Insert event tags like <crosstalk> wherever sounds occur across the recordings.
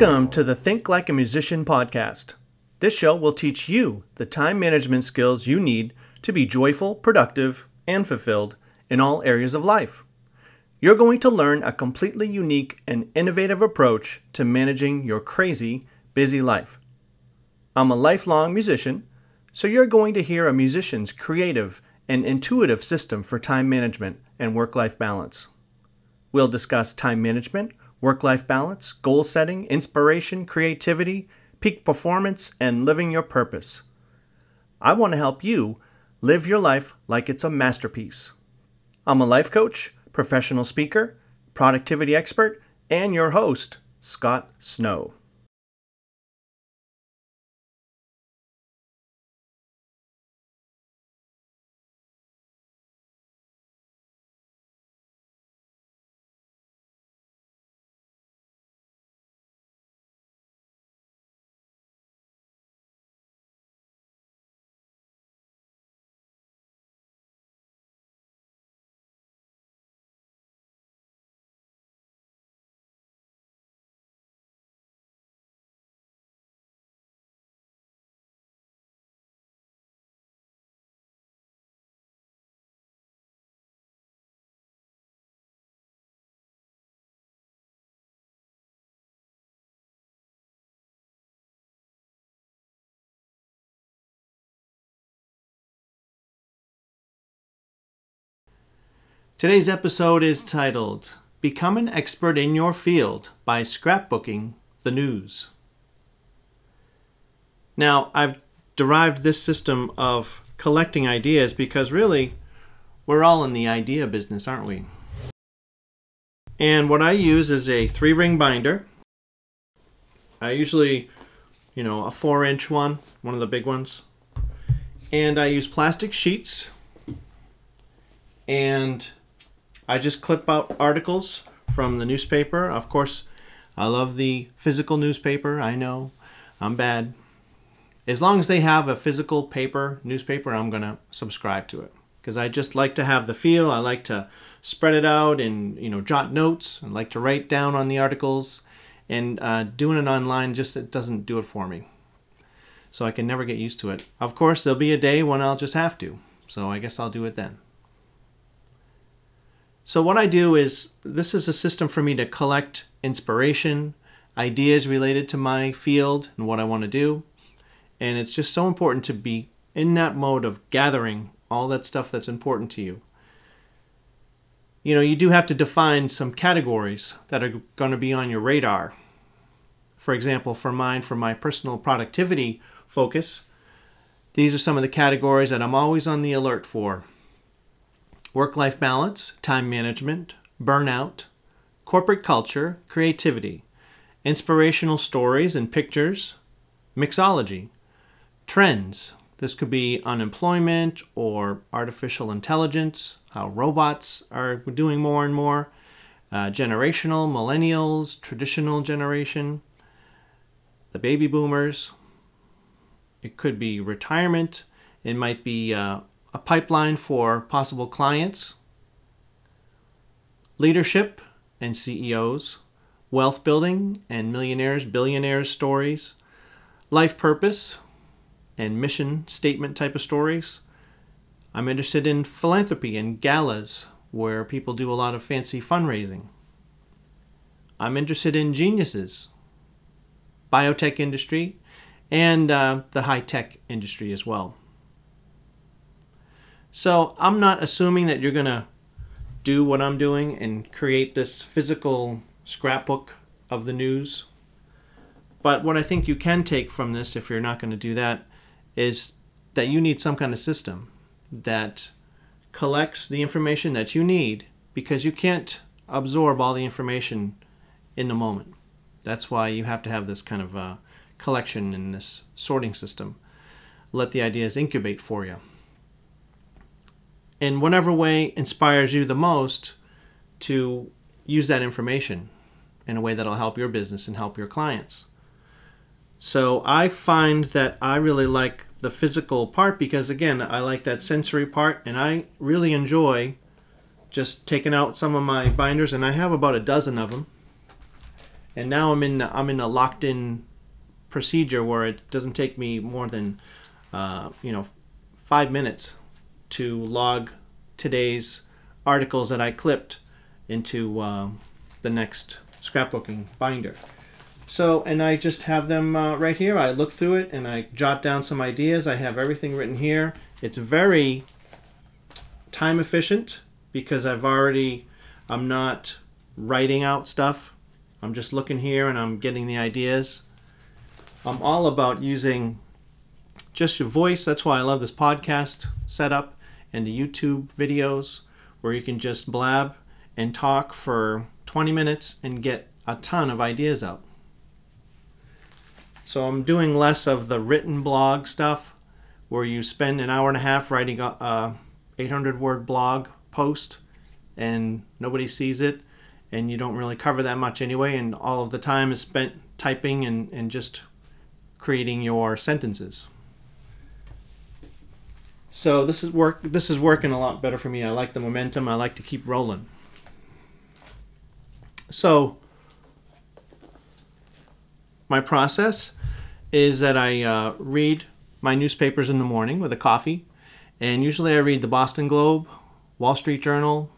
Welcome to the Think Like a Musician podcast. This show will teach you the time management skills you need to be joyful, productive, and fulfilled in all areas of life. You're going to learn a completely unique and innovative approach to managing your crazy, busy life. I'm a lifelong musician, so you're going to hear a musician's creative and intuitive system for time management and work life balance. We'll discuss time management, work life balance, goal setting, inspiration, creativity, peak performance, and living your purpose. I want to help you live your life like it's a masterpiece. I'm a life coach, professional speaker, productivity expert, and your host, Scott Snow. Today's episode is titled Become an Expert in Your Field by Scrapbooking the News. Now, I've derived this system of collecting ideas because really, we're all in the idea business, aren't we? And what I use is a three ring binder. I usually, you know, a four inch one, one of the big ones. And I use plastic sheets and I just clip out articles from the newspaper. Of course, I love the physical newspaper. I know I'm bad. As long as they have a physical paper newspaper, I'm going to subscribe to it because I just like to have the feel. I like to spread it out and you know jot notes. I like to write down on the articles, and uh, doing it online just it doesn't do it for me. So I can never get used to it. Of course, there'll be a day when I'll just have to. So I guess I'll do it then. So, what I do is this is a system for me to collect inspiration, ideas related to my field and what I want to do. And it's just so important to be in that mode of gathering all that stuff that's important to you. You know, you do have to define some categories that are going to be on your radar. For example, for mine, for my personal productivity focus, these are some of the categories that I'm always on the alert for work life balance, time management, burnout, corporate culture, creativity, inspirational stories and pictures, mixology, trends. This could be unemployment or artificial intelligence, how robots are doing more and more, uh, generational, millennials, traditional generation, the baby boomers. It could be retirement. It might be uh, a pipeline for possible clients, leadership and CEOs, wealth building and millionaires, billionaires stories, life purpose and mission statement type of stories. I'm interested in philanthropy and galas where people do a lot of fancy fundraising. I'm interested in geniuses, biotech industry, and uh, the high tech industry as well. So I'm not assuming that you're going to do what I'm doing and create this physical scrapbook of the news. But what I think you can take from this, if you're not going to do that, is that you need some kind of system that collects the information that you need because you can't absorb all the information in the moment. That's why you have to have this kind of uh, collection and this sorting system. Let the ideas incubate for you in whatever way inspires you the most to use that information in a way that'll help your business and help your clients. So I find that I really like the physical part because again, I like that sensory part and I really enjoy just taking out some of my binders and I have about a dozen of them. and now I'm in I'm in a locked in procedure where it doesn't take me more than uh, you know five minutes to log today's articles that I clipped into uh, the next scrapbooking binder. So, and I just have them uh, right here. I look through it and I jot down some ideas. I have everything written here. It's very time efficient because I've already, I'm not writing out stuff. I'm just looking here and I'm getting the ideas. I'm all about using just your voice. That's why I love this podcast setup and the YouTube videos where you can just blab and talk for 20 minutes and get a ton of ideas out. So I'm doing less of the written blog stuff where you spend an hour and a half writing a 800 word blog post and nobody sees it and you don't really cover that much anyway and all of the time is spent typing and, and just creating your sentences. So this is work this is working a lot better for me. I like the momentum. I like to keep rolling. So my process is that I uh, read my newspapers in the morning with a coffee, and usually I read the Boston Globe, Wall Street Journal,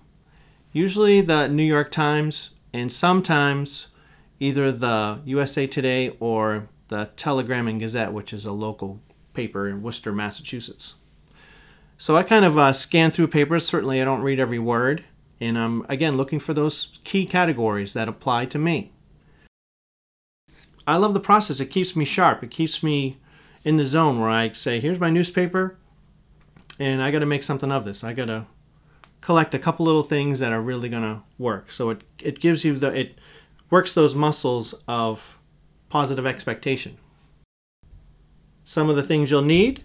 usually the New York Times, and sometimes either the USA Today or the Telegram and Gazette, which is a local paper in Worcester, Massachusetts. So I kind of uh, scan through papers. Certainly, I don't read every word, and I'm again looking for those key categories that apply to me. I love the process. It keeps me sharp. It keeps me in the zone where I say, "Here's my newspaper, and I got to make something of this. I got to collect a couple little things that are really going to work." So it it gives you the it works those muscles of positive expectation. Some of the things you'll need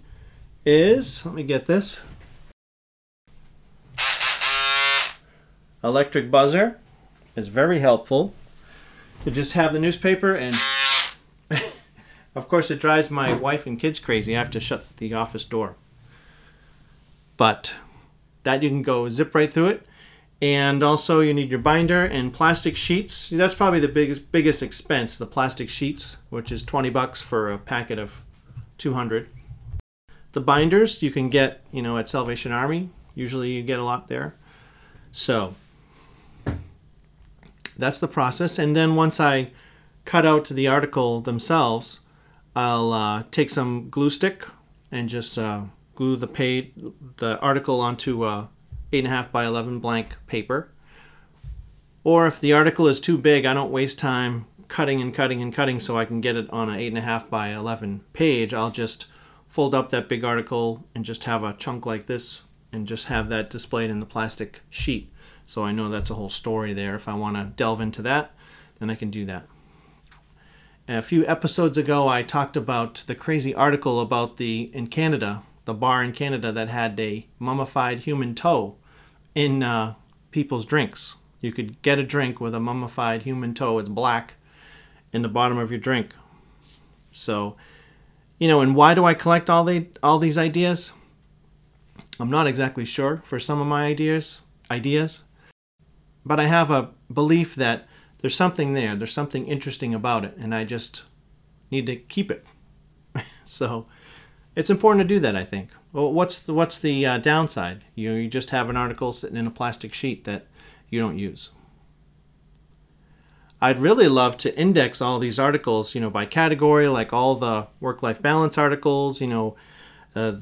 is, let me get this. Electric buzzer is very helpful to just have the newspaper and <laughs> of course it drives my wife and kids crazy. I have to shut the office door. But that you can go zip right through it. And also you need your binder and plastic sheets. That's probably the biggest biggest expense, the plastic sheets, which is 20 bucks for a packet of 200. The binders you can get, you know, at Salvation Army. Usually you get a lot there. So that's the process. And then once I cut out the article themselves, I'll uh, take some glue stick and just uh, glue the page, the article onto a eight and a half by eleven blank paper. Or if the article is too big, I don't waste time cutting and cutting and cutting so I can get it on an eight and a half by eleven page. I'll just fold up that big article and just have a chunk like this and just have that displayed in the plastic sheet. So I know that's a whole story there. If I want to delve into that, then I can do that. A few episodes ago, I talked about the crazy article about the in Canada, the bar in Canada that had a mummified human toe in uh, people's drinks. You could get a drink with a mummified human toe. It's black in the bottom of your drink. So you know, and why do I collect all the all these ideas? I'm not exactly sure for some of my ideas, ideas, but I have a belief that there's something there. There's something interesting about it, and I just need to keep it. <laughs> so, it's important to do that. I think. Well, what's the, what's the uh, downside? You know, you just have an article sitting in a plastic sheet that you don't use. I'd really love to index all these articles, you know, by category, like all the work-life balance articles. You know, uh,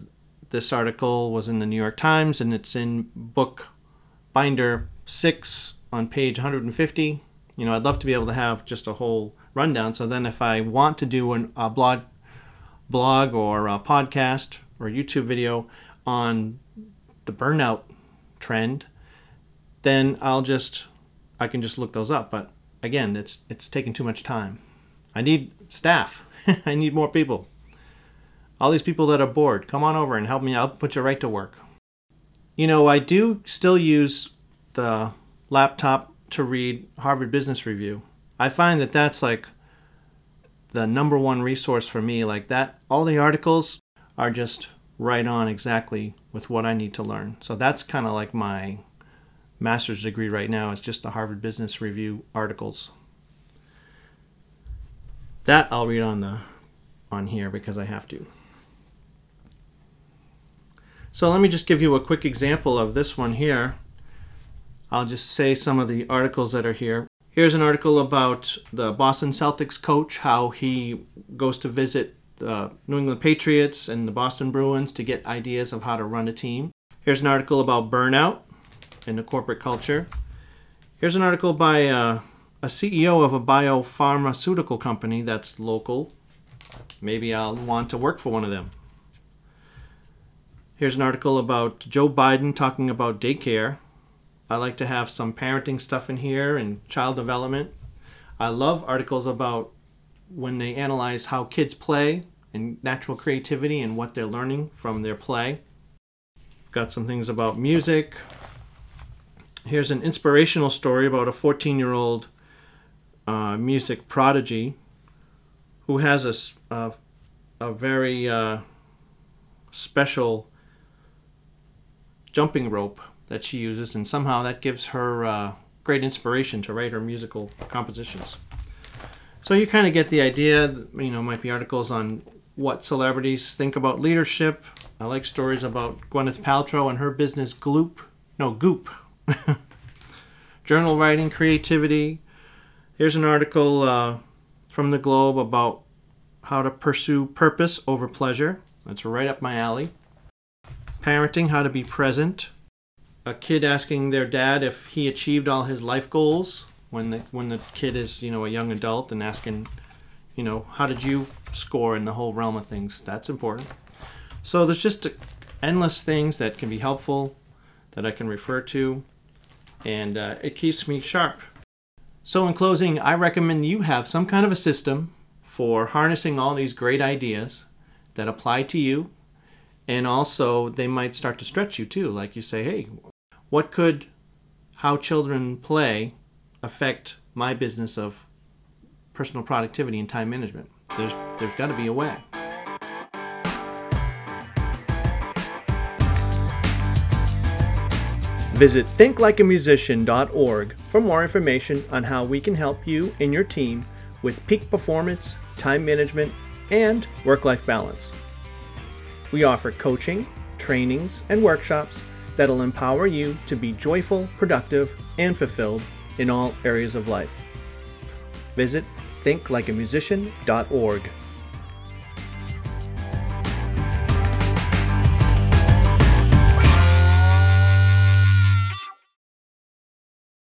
this article was in the New York Times, and it's in book binder six on page 150. You know, I'd love to be able to have just a whole rundown. So then, if I want to do an, a blog, blog or a podcast or YouTube video on the burnout trend, then I'll just I can just look those up. But again, it's it's taking too much time. I need staff. <laughs> I need more people. All these people that are bored, come on over and help me. I'll put you right to work. You know, I do still use the laptop to read Harvard Business Review. I find that that's like the number one resource for me. Like that, all the articles are just right on exactly with what I need to learn. So that's kind of like my master's degree right now is just the Harvard Business Review articles. That I'll read on the on here because I have to. So let me just give you a quick example of this one here. I'll just say some of the articles that are here. Here's an article about the Boston Celtics coach, how he goes to visit the New England Patriots and the Boston Bruins to get ideas of how to run a team. Here's an article about burnout in the corporate culture. Here's an article by uh, a CEO of a biopharmaceutical company that's local. Maybe I'll want to work for one of them. Here's an article about Joe Biden talking about daycare. I like to have some parenting stuff in here and child development. I love articles about when they analyze how kids play and natural creativity and what they're learning from their play. Got some things about music. Here's an inspirational story about a 14 year old uh, music prodigy who has a, a, very uh, special jumping rope that she uses, and somehow that gives her uh, great inspiration to write her musical compositions. So you kind of get the idea. You know, might be articles on what celebrities think about leadership. I like stories about Gwyneth Paltrow and her business Gloop. No, Goop. <laughs> Journal writing, creativity. Here's an article uh, from the Globe about how to pursue purpose over pleasure. That's right up my alley parenting, how to be present. A kid asking their dad if he achieved all his life goals when the when the kid is you know a young adult and asking, you know, how did you score in the whole realm of things? That's important. So there's just endless things that can be helpful that I can refer to, and uh, it keeps me sharp. So in closing, I recommend you have some kind of a system for harnessing all these great ideas that apply to you and also they might start to stretch you too like you say hey what could how children play affect my business of personal productivity and time management there's there's got to be a way Visit thinklikeamusician.org for more information on how we can help you and your team with peak performance, time management, and work life balance. We offer coaching, trainings, and workshops that'll empower you to be joyful, productive, and fulfilled in all areas of life. Visit thinklikeamusician.org.